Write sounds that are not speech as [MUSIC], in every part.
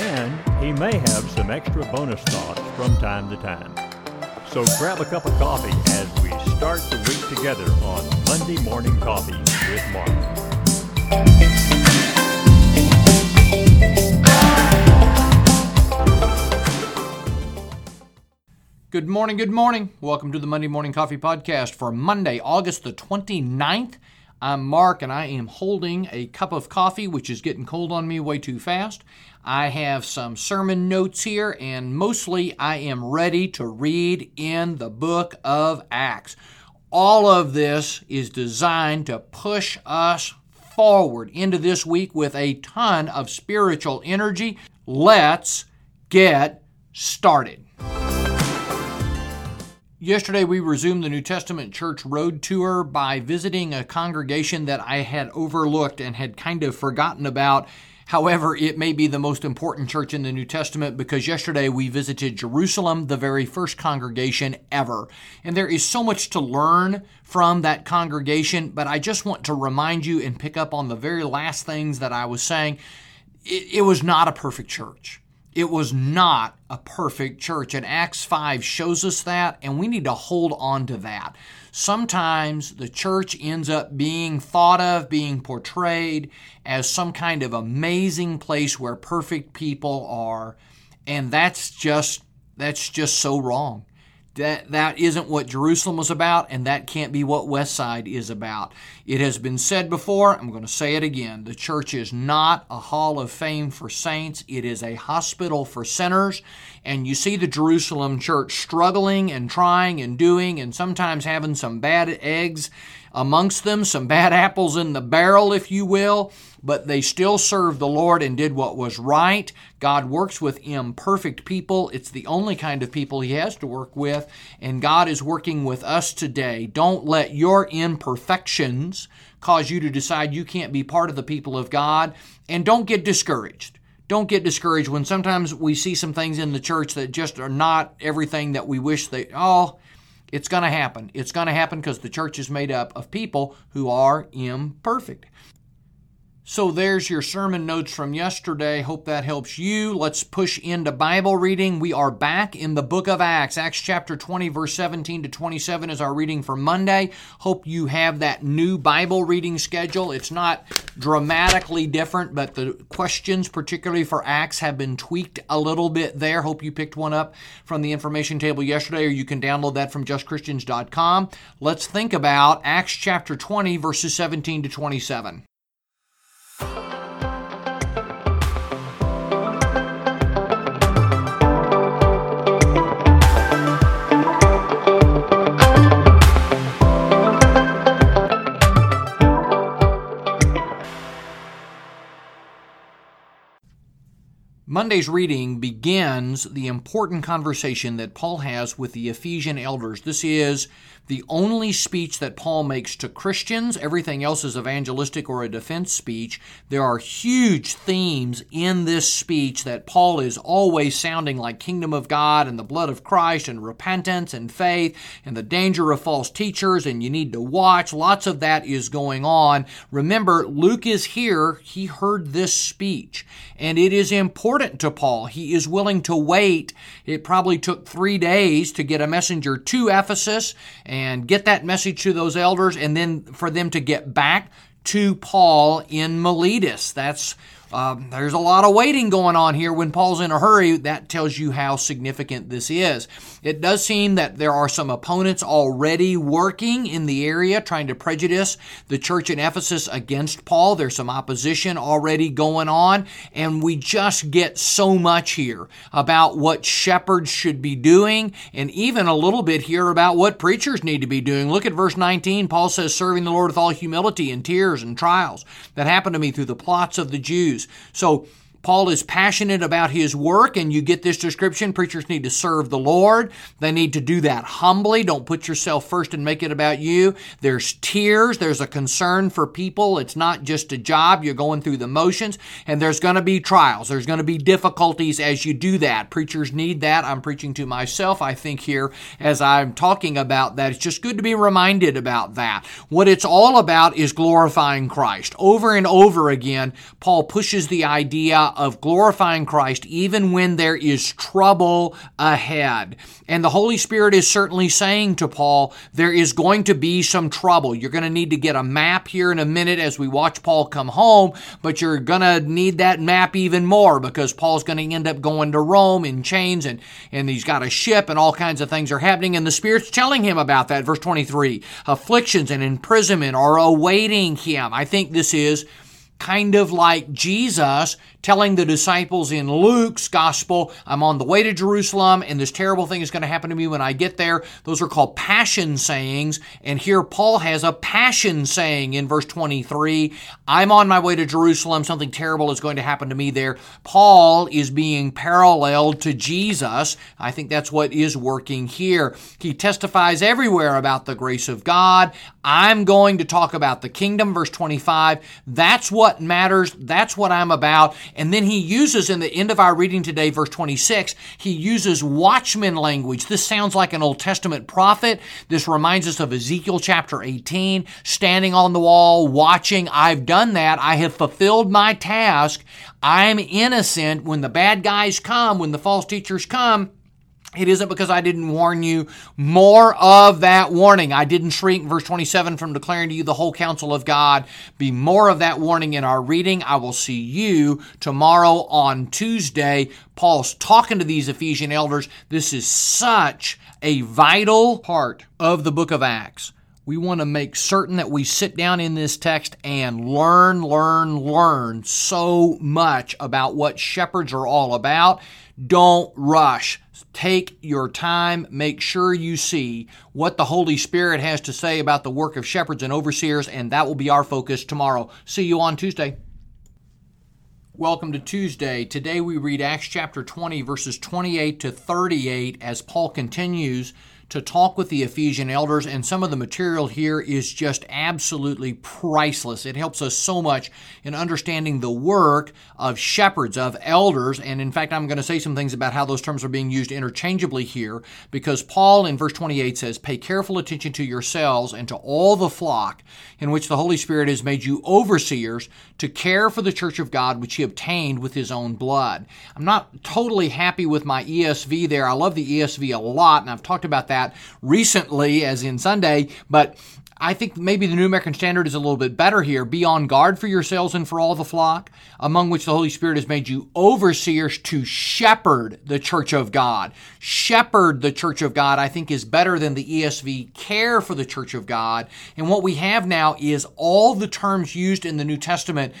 And he may have some extra bonus thoughts from time to time. So grab a cup of coffee as we start the week together on Monday Morning Coffee with Mark. Good morning, good morning. Welcome to the Monday Morning Coffee Podcast for Monday, August the 29th. I'm Mark and I am holding a cup of coffee, which is getting cold on me way too fast. I have some sermon notes here, and mostly I am ready to read in the book of Acts. All of this is designed to push us forward into this week with a ton of spiritual energy. Let's get started. Yesterday, we resumed the New Testament Church Road Tour by visiting a congregation that I had overlooked and had kind of forgotten about. However, it may be the most important church in the New Testament because yesterday we visited Jerusalem, the very first congregation ever. And there is so much to learn from that congregation, but I just want to remind you and pick up on the very last things that I was saying. It, it was not a perfect church. It was not a perfect church. And Acts 5 shows us that, and we need to hold on to that. Sometimes the church ends up being thought of, being portrayed as some kind of amazing place where perfect people are, and that's just that's just so wrong. That, that isn't what Jerusalem was about, and that can't be what Westside is about. It has been said before, I'm going to say it again. The church is not a hall of fame for saints, it is a hospital for sinners. And you see the Jerusalem church struggling and trying and doing, and sometimes having some bad eggs amongst them, some bad apples in the barrel, if you will, but they still served the Lord and did what was right. God works with imperfect people. It's the only kind of people He has to work with, and God is working with us today. Don't let your imperfections cause you to decide you can't be part of the people of God, and don't get discouraged don't get discouraged when sometimes we see some things in the church that just are not everything that we wish they oh it's going to happen. It's going to happen because the church is made up of people who are imperfect so there's your sermon notes from yesterday. Hope that helps you. Let's push into Bible reading. We are back in the book of Acts. Acts chapter 20, verse 17 to 27 is our reading for Monday. Hope you have that new Bible reading schedule. It's not dramatically different, but the questions, particularly for Acts, have been tweaked a little bit there. Hope you picked one up from the information table yesterday, or you can download that from justchristians.com. Let's think about Acts chapter 20, verses 17 to 27. Monday's reading begins the important conversation that Paul has with the Ephesian elders. This is the only speech that Paul makes to Christians. Everything else is evangelistic or a defense speech. There are huge themes in this speech that Paul is always sounding like kingdom of God and the blood of Christ and repentance and faith and the danger of false teachers and you need to watch. Lots of that is going on. Remember, Luke is here. He heard this speech and it is important to Paul. He is willing to wait. It probably took three days to get a messenger to Ephesus and get that message to those elders and then for them to get back to Paul in Miletus. That's um, there's a lot of waiting going on here when Paul's in a hurry. That tells you how significant this is. It does seem that there are some opponents already working in the area trying to prejudice the church in Ephesus against Paul. There's some opposition already going on, and we just get so much here about what shepherds should be doing, and even a little bit here about what preachers need to be doing. Look at verse 19. Paul says, Serving the Lord with all humility and tears and trials that happened to me through the plots of the Jews. So Paul is passionate about his work, and you get this description. Preachers need to serve the Lord. They need to do that humbly. Don't put yourself first and make it about you. There's tears. There's a concern for people. It's not just a job. You're going through the motions, and there's going to be trials. There's going to be difficulties as you do that. Preachers need that. I'm preaching to myself, I think, here as I'm talking about that. It's just good to be reminded about that. What it's all about is glorifying Christ. Over and over again, Paul pushes the idea of glorifying Christ even when there is trouble ahead. And the Holy Spirit is certainly saying to Paul, there is going to be some trouble. You're going to need to get a map here in a minute as we watch Paul come home, but you're going to need that map even more because Paul's going to end up going to Rome in chains and, and he's got a ship and all kinds of things are happening. And the Spirit's telling him about that. Verse 23 afflictions and imprisonment are awaiting him. I think this is kind of like Jesus telling the disciples in Luke's gospel, I'm on the way to Jerusalem and this terrible thing is going to happen to me when I get there. Those are called passion sayings. And here Paul has a passion saying in verse 23 I'm on my way to Jerusalem. Something terrible is going to happen to me there. Paul is being paralleled to Jesus. I think that's what is working here. He testifies everywhere about the grace of God. I'm going to talk about the kingdom, verse 25. That's what matters. That's what I'm about. And then he uses in the end of our reading today, verse 26, he uses watchman language. This sounds like an Old Testament prophet. This reminds us of Ezekiel chapter 18, standing on the wall, watching. I've done that. I have fulfilled my task. I'm innocent. When the bad guys come, when the false teachers come, it isn't because I didn't warn you. More of that warning. I didn't shrink, verse 27, from declaring to you the whole counsel of God. Be more of that warning in our reading. I will see you tomorrow on Tuesday. Paul's talking to these Ephesian elders. This is such a vital part of the book of Acts. We want to make certain that we sit down in this text and learn, learn, learn so much about what shepherds are all about. Don't rush Take your time, make sure you see what the Holy Spirit has to say about the work of shepherds and overseers, and that will be our focus tomorrow. See you on Tuesday. Welcome to Tuesday. Today we read Acts chapter 20, verses 28 to 38, as Paul continues to talk with the Ephesian elders, and some of the material here is just absolutely priceless. It helps us so much in understanding the work of shepherds, of elders, and in fact, I'm going to say some things about how those terms are being used interchangeably here, because Paul in verse 28 says, Pay careful attention to yourselves and to all the flock in which the Holy Spirit has made you overseers to care for the church of God, which he obtained with his own blood. I'm not totally happy with my ESV there. I love the ESV a lot, and I've talked about that recently, as in Sunday, but I think maybe the New American Standard is a little bit better here. Be on guard for yourselves and for all the flock, among which the Holy Spirit has made you overseers to shepherd the church of God. Shepherd the church of God, I think, is better than the ESV care for the church of God. And what we have now is all the terms used in the New Testament,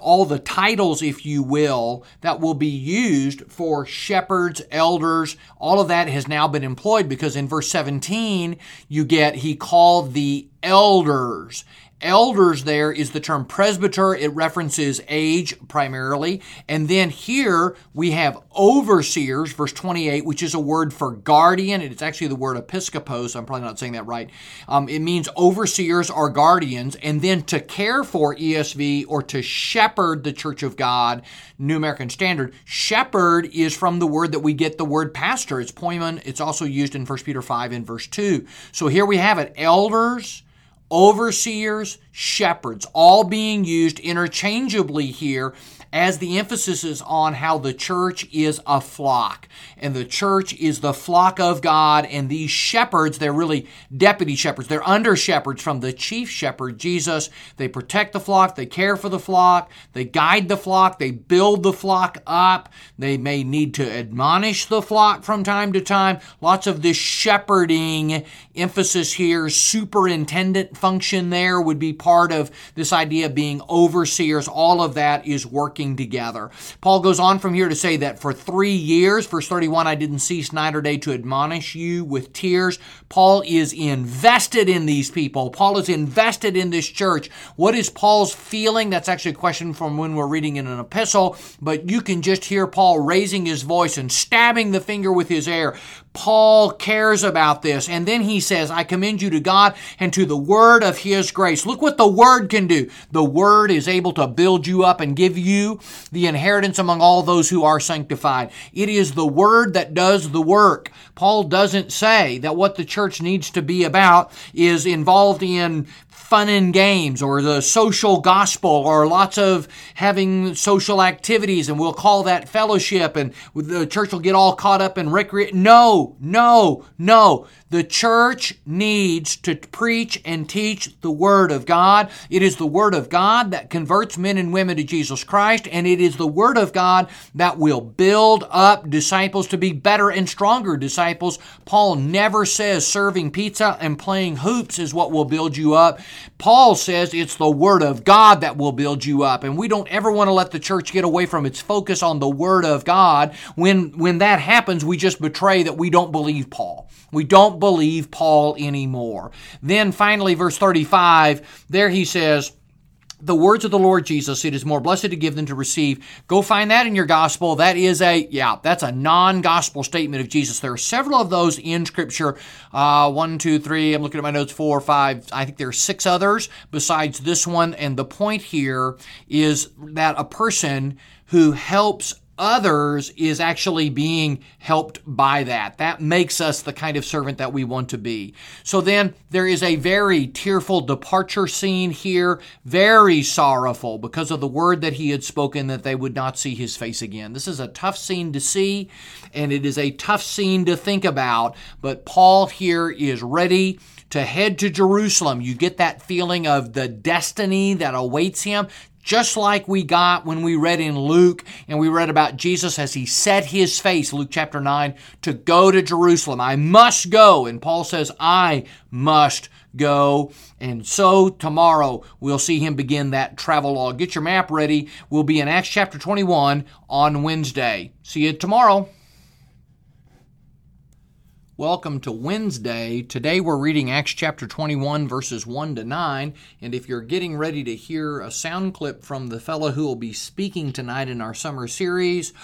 all the titles, if you will, that will be used for shepherds, elders, all of that has now been employed because in verse 17, you get, he called the elders. Elders there is the term presbyter. It references age primarily. And then here we have overseers, verse 28, which is a word for guardian. It's actually the word episkopos. I'm probably not saying that right. Um, it means overseers or guardians. And then to care for ESV or to shepherd the church of God, New American Standard. Shepherd is from the word that we get the word pastor. It's poimen. It's also used in 1 Peter 5 and verse 2. So here we have it. Elders overseers, shepherds, all being used interchangeably here as the emphasis is on how the church is a flock. And the church is the flock of God, and these shepherds, they're really deputy shepherds. They're under shepherds from the chief shepherd, Jesus. They protect the flock, they care for the flock, they guide the flock, they build the flock up. They may need to admonish the flock from time to time. Lots of this shepherding emphasis here, superintendent function there would be part of this idea of being overseers. All of that is working together. Paul goes on from here to say that for three years, verse 31, I didn't cease night or day to admonish you with tears. Paul is invested in these people. Paul is invested in this church. What is Paul's feeling? That's actually a question from when we're reading in an epistle, but you can just hear Paul raising his voice and stabbing the finger with his hair. Paul cares about this. And then he says, I commend you to God and to the word of his grace. Look what the word can do. The word is able to build you up and give you the inheritance among all those who are sanctified. It is the word that does the work. Paul doesn't say that what the church needs to be about is involved in fun and games or the social gospel or lots of having social activities and we'll call that fellowship and the church will get all caught up in recreate. No, no, no. The church needs to preach and teach the Word of God. It is the Word of God that converts men and women to Jesus Christ, and it is the Word of God that will build up disciples to be better and stronger disciples. Paul never says serving pizza and playing hoops is what will build you up. Paul says it's the Word of God that will build you up, and we don't ever want to let the church get away from its focus on the Word of God. When, when that happens, we just betray that we don't believe Paul. We don't believe Paul anymore. Then finally, verse 35, there he says, the words of the Lord Jesus, it is more blessed to give than to receive. Go find that in your gospel. That is a, yeah, that's a non gospel statement of Jesus. There are several of those in Scripture. Uh, one, two, three, I'm looking at my notes, four, five. I think there are six others besides this one. And the point here is that a person who helps others is actually being helped by that. That makes us the kind of servant that we want to be. So then there is a very tearful departure scene here, very sorrowful because of the word that he had spoken that they would not see his face again. This is a tough scene to see and it is a tough scene to think about, but Paul here is ready to head to Jerusalem. You get that feeling of the destiny that awaits him just like we got when we read in Luke and we read about Jesus as he set his face, Luke chapter 9, to go to Jerusalem. I must go. And Paul says, I must go. And so tomorrow we'll see him begin that travel log. Get your map ready. We'll be in Acts chapter 21 on Wednesday. See you tomorrow. Welcome to Wednesday. Today we're reading Acts chapter 21, verses 1 to 9. And if you're getting ready to hear a sound clip from the fellow who will be speaking tonight in our summer series,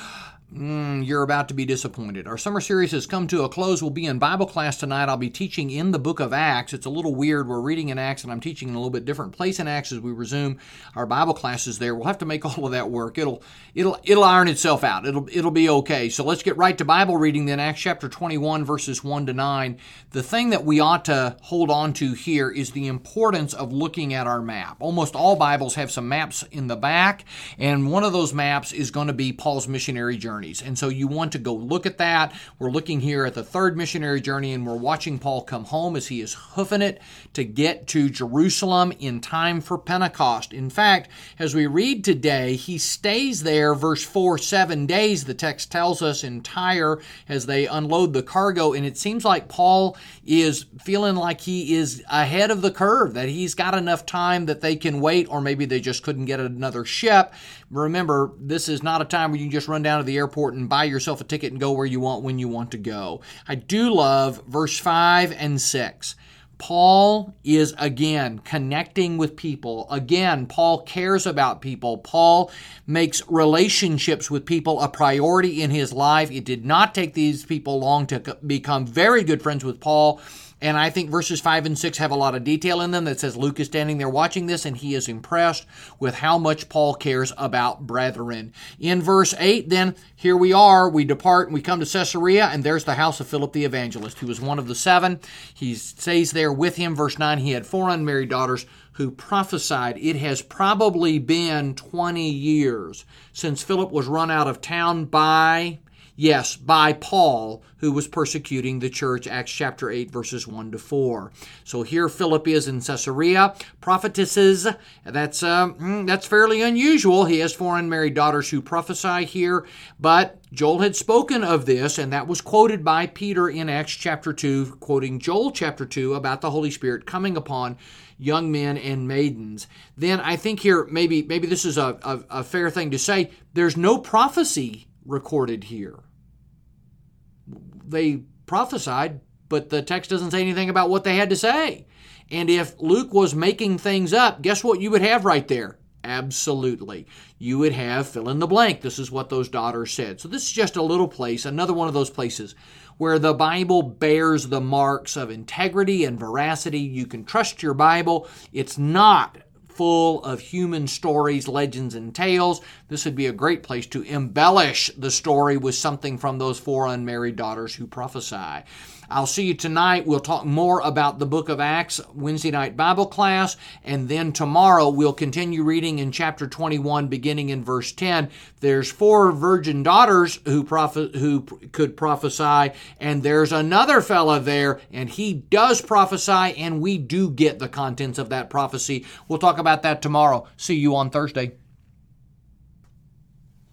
Mm, you're about to be disappointed. Our summer series has come to a close. We'll be in Bible class tonight. I'll be teaching in the book of Acts. It's a little weird. We're reading in Acts, and I'm teaching in a little bit different place in Acts as we resume our Bible classes there. We'll have to make [LAUGHS] all of that work. It'll it'll it'll iron itself out. It'll it'll be okay. So let's get right to Bible reading then. Acts chapter 21, verses 1 to 9. The thing that we ought to hold on to here is the importance of looking at our map. Almost all Bibles have some maps in the back, and one of those maps is going to be Paul's missionary journey journeys. And so you want to go look at that. We're looking here at the third missionary journey and we're watching Paul come home as he is hoofing it to get to Jerusalem in time for Pentecost. In fact, as we read today, he stays there, verse 4, seven days, the text tells us, in Tyre as they unload the cargo. And it seems like Paul is feeling like he is ahead of the curve, that he's got enough time that they can wait, or maybe they just couldn't get another ship. Remember, this is not a time where you can just run down to the airport and buy yourself a ticket and go where you want when you want to go. I do love verse 5 and 6. Paul is again connecting with people. Again, Paul cares about people. Paul makes relationships with people a priority in his life. It did not take these people long to become very good friends with Paul. And I think verses 5 and 6 have a lot of detail in them that says Luke is standing there watching this and he is impressed with how much Paul cares about brethren. In verse 8, then, here we are. We depart and we come to Caesarea, and there's the house of Philip the evangelist, who was one of the seven. He stays there with him. Verse 9, he had four unmarried daughters who prophesied. It has probably been 20 years since Philip was run out of town by Yes, by Paul, who was persecuting the church, Acts chapter 8, verses 1 to 4. So here Philip is in Caesarea. Prophetesses, that's, uh, hmm, that's fairly unusual. He has four unmarried daughters who prophesy here, but Joel had spoken of this, and that was quoted by Peter in Acts chapter 2, quoting Joel chapter 2 about the Holy Spirit coming upon young men and maidens. Then I think here maybe maybe this is a, a, a fair thing to say. There's no prophecy recorded here they prophesied, but the text doesn't say anything about what they had to say. And if Luke was making things up, guess what you would have right there? Absolutely. You would have fill in the blank. This is what those daughters said. So, this is just a little place, another one of those places where the Bible bears the marks of integrity and veracity. You can trust your Bible. It's not full of human stories, legends, and tales. This would be a great place to embellish the story with something from those four unmarried daughters who prophesy. I'll see you tonight. We'll talk more about the book of Acts, Wednesday night Bible class, and then tomorrow we'll continue reading in chapter 21, beginning in verse 10. There's four virgin daughters who prophet, who could prophesy, and there's another fella there, and he does prophesy, and we do get the contents of that prophecy. We'll talk about that tomorrow. See you on Thursday.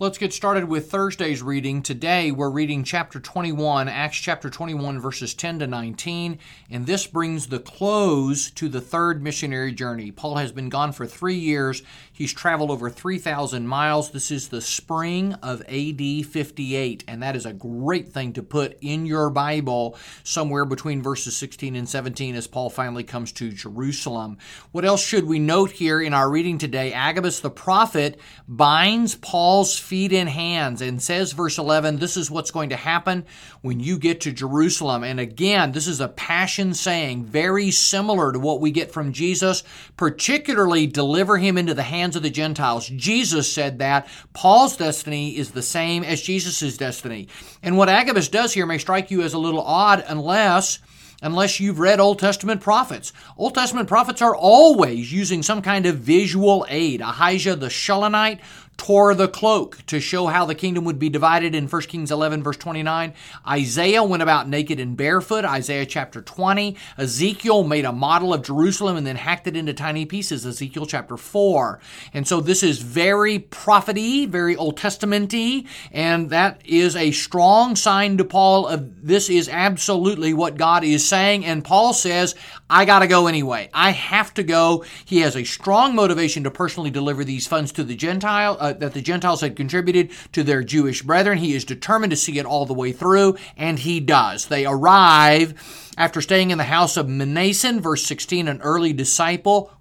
Let's get started with Thursday's reading. Today we're reading chapter 21, Acts chapter 21, verses 10 to 19, and this brings the close to the third missionary journey. Paul has been gone for three years. He's traveled over 3,000 miles. This is the spring of AD 58, and that is a great thing to put in your Bible somewhere between verses 16 and 17 as Paul finally comes to Jerusalem. What else should we note here in our reading today? Agabus the prophet binds Paul's feet and hands and says, verse 11, this is what's going to happen when you get to Jerusalem. And again, this is a passion saying, very similar to what we get from Jesus, particularly deliver him into the hands of the Gentiles. Jesus said that. Paul's destiny is the same as Jesus' destiny. And what Agabus does here may strike you as a little odd unless unless you've read Old Testament prophets. Old Testament prophets are always using some kind of visual aid. Ahijah the Shilonite tore the cloak to show how the kingdom would be divided in 1 Kings 11, verse 29. Isaiah went about naked and barefoot, Isaiah chapter 20. Ezekiel made a model of Jerusalem and then hacked it into tiny pieces, Ezekiel chapter 4. And so this is very prophety, very Old Testamenty, and that is a strong sign to Paul of this is absolutely what God is saying. And Paul says, I got to go anyway. I have to go. He has a strong motivation to personally deliver these funds to the Gentile. Uh, that the Gentiles had contributed to their Jewish brethren. He is determined to see it all the way through, and he does. They arrive after staying in the house of Mnason, verse 16, an early disciple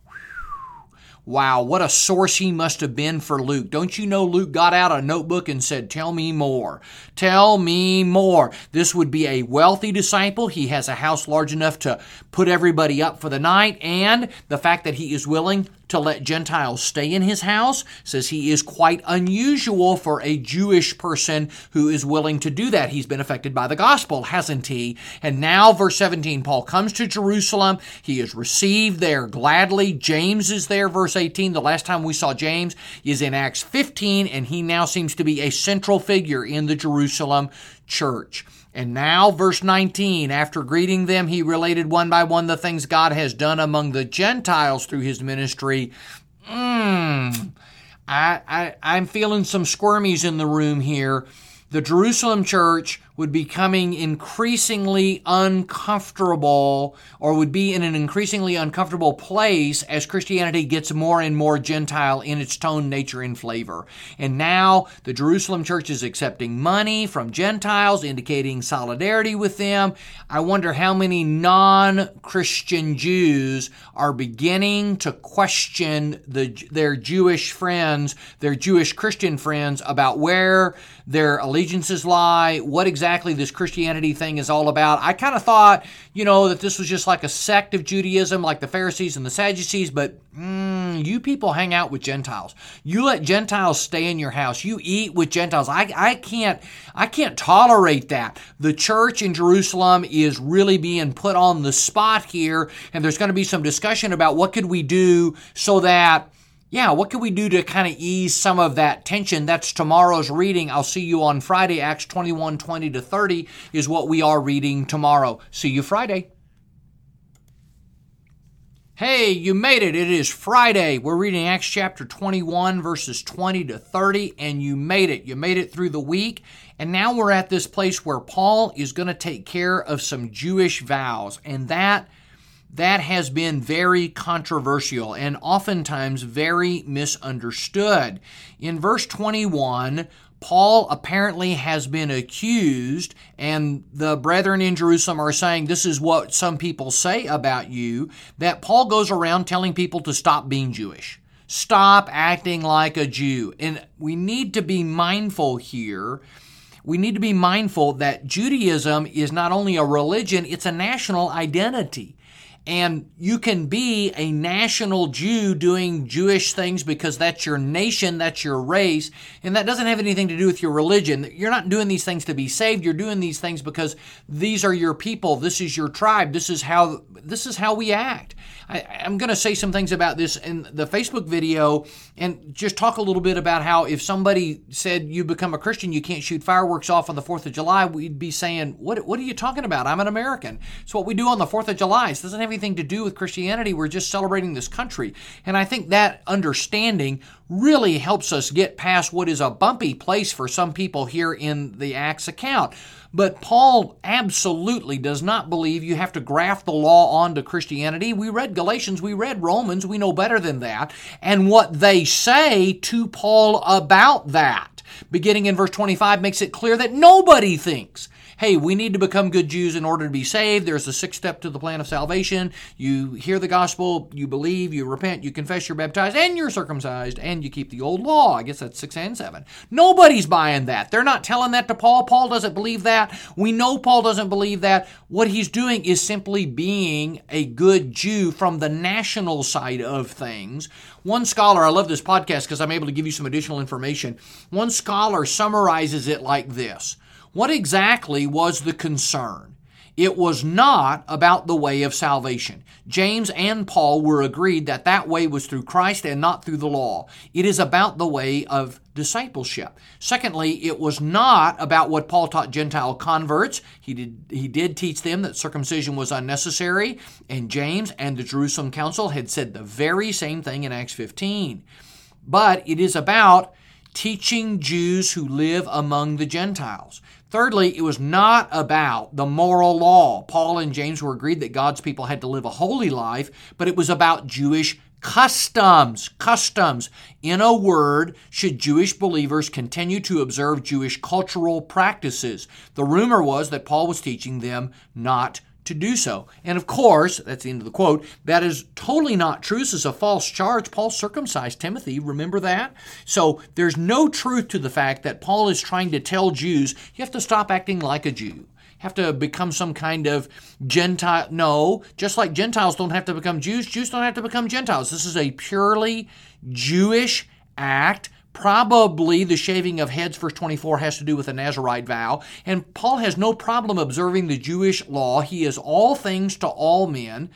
Wow, what a source he must have been for Luke. Don't you know Luke got out a notebook and said, Tell me more. Tell me more. This would be a wealthy disciple. He has a house large enough to put everybody up for the night. And the fact that he is willing to let Gentiles stay in his house says he is quite unusual for a Jewish person who is willing to do that. He's been affected by the gospel, hasn't he? And now, verse 17, Paul comes to Jerusalem. He is received there gladly. James is there, verse 18. The last time we saw James is in Acts 15, and he now seems to be a central figure in the Jerusalem church. And now, verse 19, after greeting them, he related one by one the things God has done among the Gentiles through his ministry. Mm, I, I, I'm feeling some squirmies in the room here. The Jerusalem church would be becoming increasingly uncomfortable or would be in an increasingly uncomfortable place as Christianity gets more and more Gentile in its tone, nature, and flavor. And now the Jerusalem church is accepting money from Gentiles, indicating solidarity with them. I wonder how many non Christian Jews are beginning to question the, their Jewish friends, their Jewish Christian friends, about where their allegiances lie, what exactly exactly this Christianity thing is all about. I kind of thought, you know, that this was just like a sect of Judaism, like the Pharisees and the Sadducees, but mm, you people hang out with Gentiles. You let Gentiles stay in your house. You eat with Gentiles. I, I can't I can't tolerate that. The church in Jerusalem is really being put on the spot here, and there's going to be some discussion about what could we do so that yeah, what can we do to kind of ease some of that tension? That's tomorrow's reading. I'll see you on Friday. Acts 21 20 to 30 is what we are reading tomorrow. See you Friday. Hey, you made it. It is Friday. We're reading Acts chapter 21, verses 20 to 30, and you made it. You made it through the week. And now we're at this place where Paul is going to take care of some Jewish vows. And that that has been very controversial and oftentimes very misunderstood. In verse 21, Paul apparently has been accused, and the brethren in Jerusalem are saying this is what some people say about you, that Paul goes around telling people to stop being Jewish. Stop acting like a Jew. And we need to be mindful here. We need to be mindful that Judaism is not only a religion, it's a national identity. And you can be a national Jew doing Jewish things because that's your nation, that's your race, and that doesn't have anything to do with your religion. You're not doing these things to be saved. You're doing these things because these are your people. This is your tribe. This is how this is how we act. I, am going to say some things about this in the Facebook video and just talk a little bit about how if somebody said you become a Christian, you can't shoot fireworks off on the 4th of July, we'd be saying, what, what are you talking about? I'm an American. It's what we do on the 4th of July. It doesn't have anything to do with Christianity. We're just celebrating this country. And I think that understanding really helps us get past what is a bumpy place for some people here in the Acts account. But Paul absolutely does not believe you have to graft the law onto Christianity. We read Galatians, we read Romans, we know better than that. And what they say to Paul about that, beginning in verse 25, makes it clear that nobody thinks hey, we need to become good Jews in order to be saved. There's a sixth step to the plan of salvation. You hear the gospel, you believe, you repent, you confess, you're baptized, and you're circumcised, and you keep the old law. I guess that's six and seven. Nobody's buying that. They're not telling that to Paul. Paul doesn't believe that. We know Paul doesn't believe that. What he's doing is simply being a good Jew from the national side of things. One scholar, I love this podcast because I'm able to give you some additional information. One scholar summarizes it like this what exactly was the concern? It was not about the way of salvation. James and Paul were agreed that that way was through Christ and not through the law. It is about the way of discipleship. Secondly, it was not about what Paul taught Gentile converts. He did, he did teach them that circumcision was unnecessary, and James and the Jerusalem Council had said the very same thing in Acts 15. But it is about teaching Jews who live among the Gentiles. Thirdly, it was not about the moral law. Paul and James were agreed that God's people had to live a holy life, but it was about Jewish customs. Customs. In a word, should Jewish believers continue to observe Jewish cultural practices? The rumor was that Paul was teaching them not to do so. And of course, that's the end of the quote, that is totally not true. This is a false charge. Paul circumcised Timothy, remember that? So there's no truth to the fact that Paul is trying to tell Jews, you have to stop acting like a Jew. You have to become some kind of Gentile. No, just like Gentiles don't have to become Jews, Jews don't have to become Gentiles. This is a purely Jewish act Probably the shaving of heads, verse 24, has to do with a Nazarite vow. And Paul has no problem observing the Jewish law. He is all things to all men.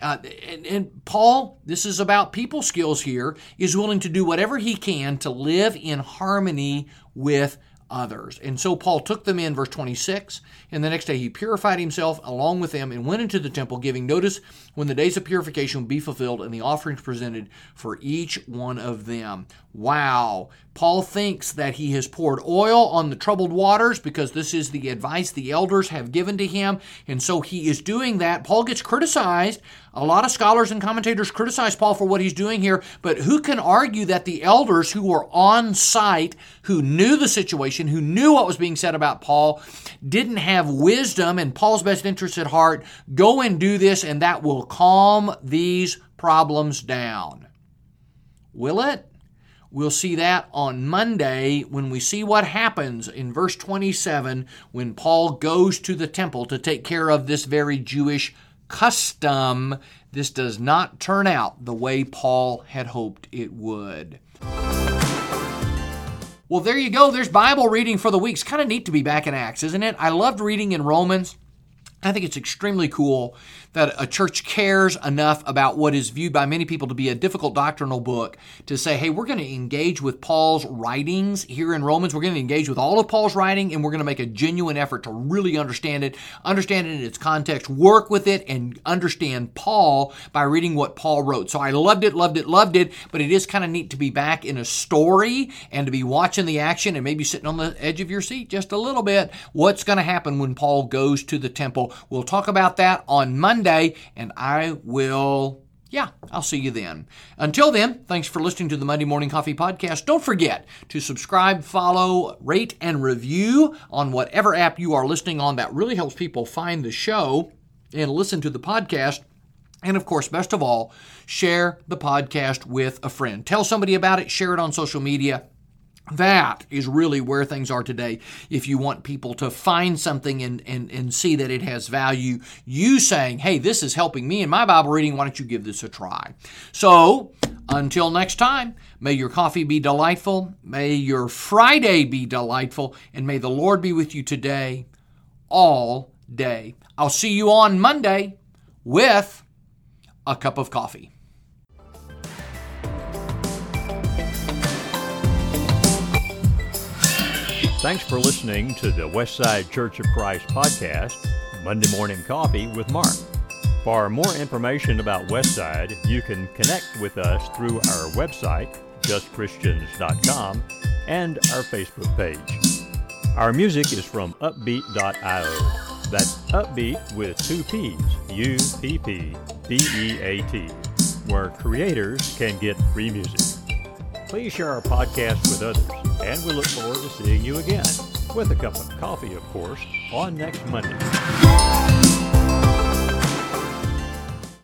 Uh, and, and, Paul, this is about people skills here, is willing to do whatever he can to live in harmony with others. And so Paul took them in, verse 26, and the next day he purified himself along with them and went into the temple, giving notice when the days of purification would be fulfilled and the offerings presented for each one of them. Wow. Paul thinks that he has poured oil on the troubled waters because this is the advice the elders have given to him. And so he is doing that. Paul gets criticized. A lot of scholars and commentators criticize Paul for what he's doing here, but who can argue that the elders who were on site, who knew the situation, who knew what was being said about Paul, didn't have wisdom and Paul's best interest at heart? Go and do this, and that will calm these problems down. Will it? We'll see that on Monday when we see what happens in verse 27 when Paul goes to the temple to take care of this very Jewish custom. This does not turn out the way Paul had hoped it would. Well, there you go. There's Bible reading for the week. It's kind of neat to be back in Acts, isn't it? I loved reading in Romans. I think it's extremely cool that a church cares enough about what is viewed by many people to be a difficult doctrinal book to say, hey, we're going to engage with Paul's writings here in Romans. We're going to engage with all of Paul's writing and we're going to make a genuine effort to really understand it, understand it in its context, work with it, and understand Paul by reading what Paul wrote. So I loved it, loved it, loved it, but it is kind of neat to be back in a story and to be watching the action and maybe sitting on the edge of your seat just a little bit. What's going to happen when Paul goes to the temple? We'll talk about that on Monday, and I will yeah, I'll see you then. Until then, thanks for listening to the Monday Morning Coffee Podcast. Don't forget to subscribe, follow, rate, and review on whatever app you are listening on. That really helps people find the show and listen to the podcast. And of course, best of all, share the podcast with a friend. Tell somebody about it, share it on social media. That is really where things are today. If you want people to find something and, and, and see that it has value, you saying, hey, this is helping me in my Bible reading, why don't you give this a try? So, until next time, may your coffee be delightful, may your Friday be delightful, and may the Lord be with you today, all day. I'll see you on Monday with a cup of coffee. Thanks for listening to the Westside Church of Christ podcast, Monday Morning Coffee with Mark. For more information about Westside, you can connect with us through our website, justchristians.com, and our Facebook page. Our music is from uppbeat.io. That's upbeat with two P's, U P P B E A T, where creators can get free music. Please share our podcast with others, and we look forward to seeing you again, with a cup of coffee, of course, on next Monday.